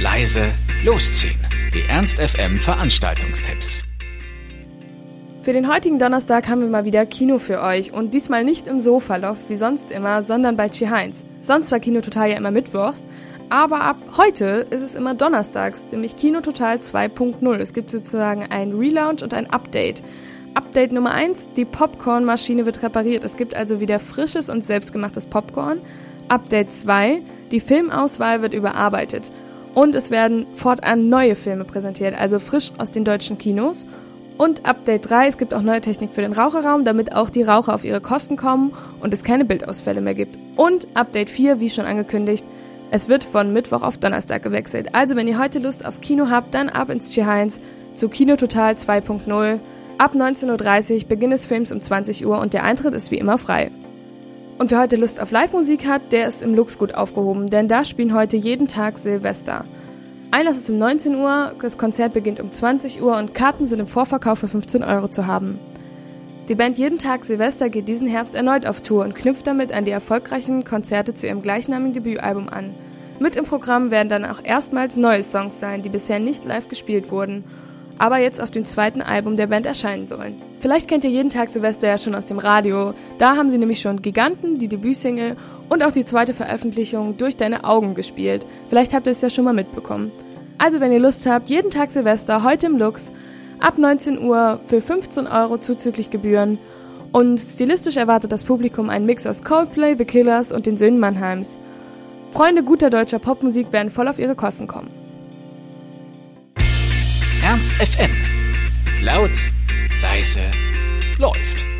leise, losziehen. Die Ernst FM Veranstaltungstipps. Für den heutigen Donnerstag haben wir mal wieder Kino für euch und diesmal nicht im Sofaloft wie sonst immer, sondern bei Chi Heinz. Sonst war Kino Total ja immer mittwochs, aber ab heute ist es immer donnerstags, nämlich Kino Total 2.0. Es gibt sozusagen ein Relaunch und ein Update. Update Nummer 1, die Popcornmaschine wird repariert. Es gibt also wieder frisches und selbstgemachtes Popcorn. Update 2, die Filmauswahl wird überarbeitet. Und es werden fortan neue Filme präsentiert, also frisch aus den deutschen Kinos. Und Update 3, es gibt auch neue Technik für den Raucherraum, damit auch die Raucher auf ihre Kosten kommen und es keine Bildausfälle mehr gibt. Und Update 4, wie schon angekündigt, es wird von Mittwoch auf Donnerstag gewechselt. Also wenn ihr heute Lust auf Kino habt, dann ab ins G1 zu Kino Total 2.0. Ab 19.30 Uhr Beginn des Films um 20 Uhr und der Eintritt ist wie immer frei. Und wer heute Lust auf Live-Musik hat, der ist im Lux gut aufgehoben, denn da spielen heute jeden Tag Silvester. Einlass ist um 19 Uhr, das Konzert beginnt um 20 Uhr und Karten sind im Vorverkauf für 15 Euro zu haben. Die Band Jeden Tag Silvester geht diesen Herbst erneut auf Tour und knüpft damit an die erfolgreichen Konzerte zu ihrem gleichnamigen Debütalbum an. Mit im Programm werden dann auch erstmals neue Songs sein, die bisher nicht live gespielt wurden, aber jetzt auf dem zweiten Album der Band erscheinen sollen. Vielleicht kennt ihr Jeden Tag Silvester ja schon aus dem Radio. Da haben sie nämlich schon Giganten, die Debütsingle und auch die zweite Veröffentlichung Durch deine Augen gespielt. Vielleicht habt ihr es ja schon mal mitbekommen. Also wenn ihr Lust habt, jeden Tag Silvester heute im Lux ab 19 Uhr für 15 Euro zuzüglich Gebühren. Und stilistisch erwartet das Publikum einen Mix aus Coldplay, The Killers und den Söhnen Mannheims. Freunde guter deutscher Popmusik werden voll auf ihre Kosten kommen. Ernst FM. Laut, leise, läuft.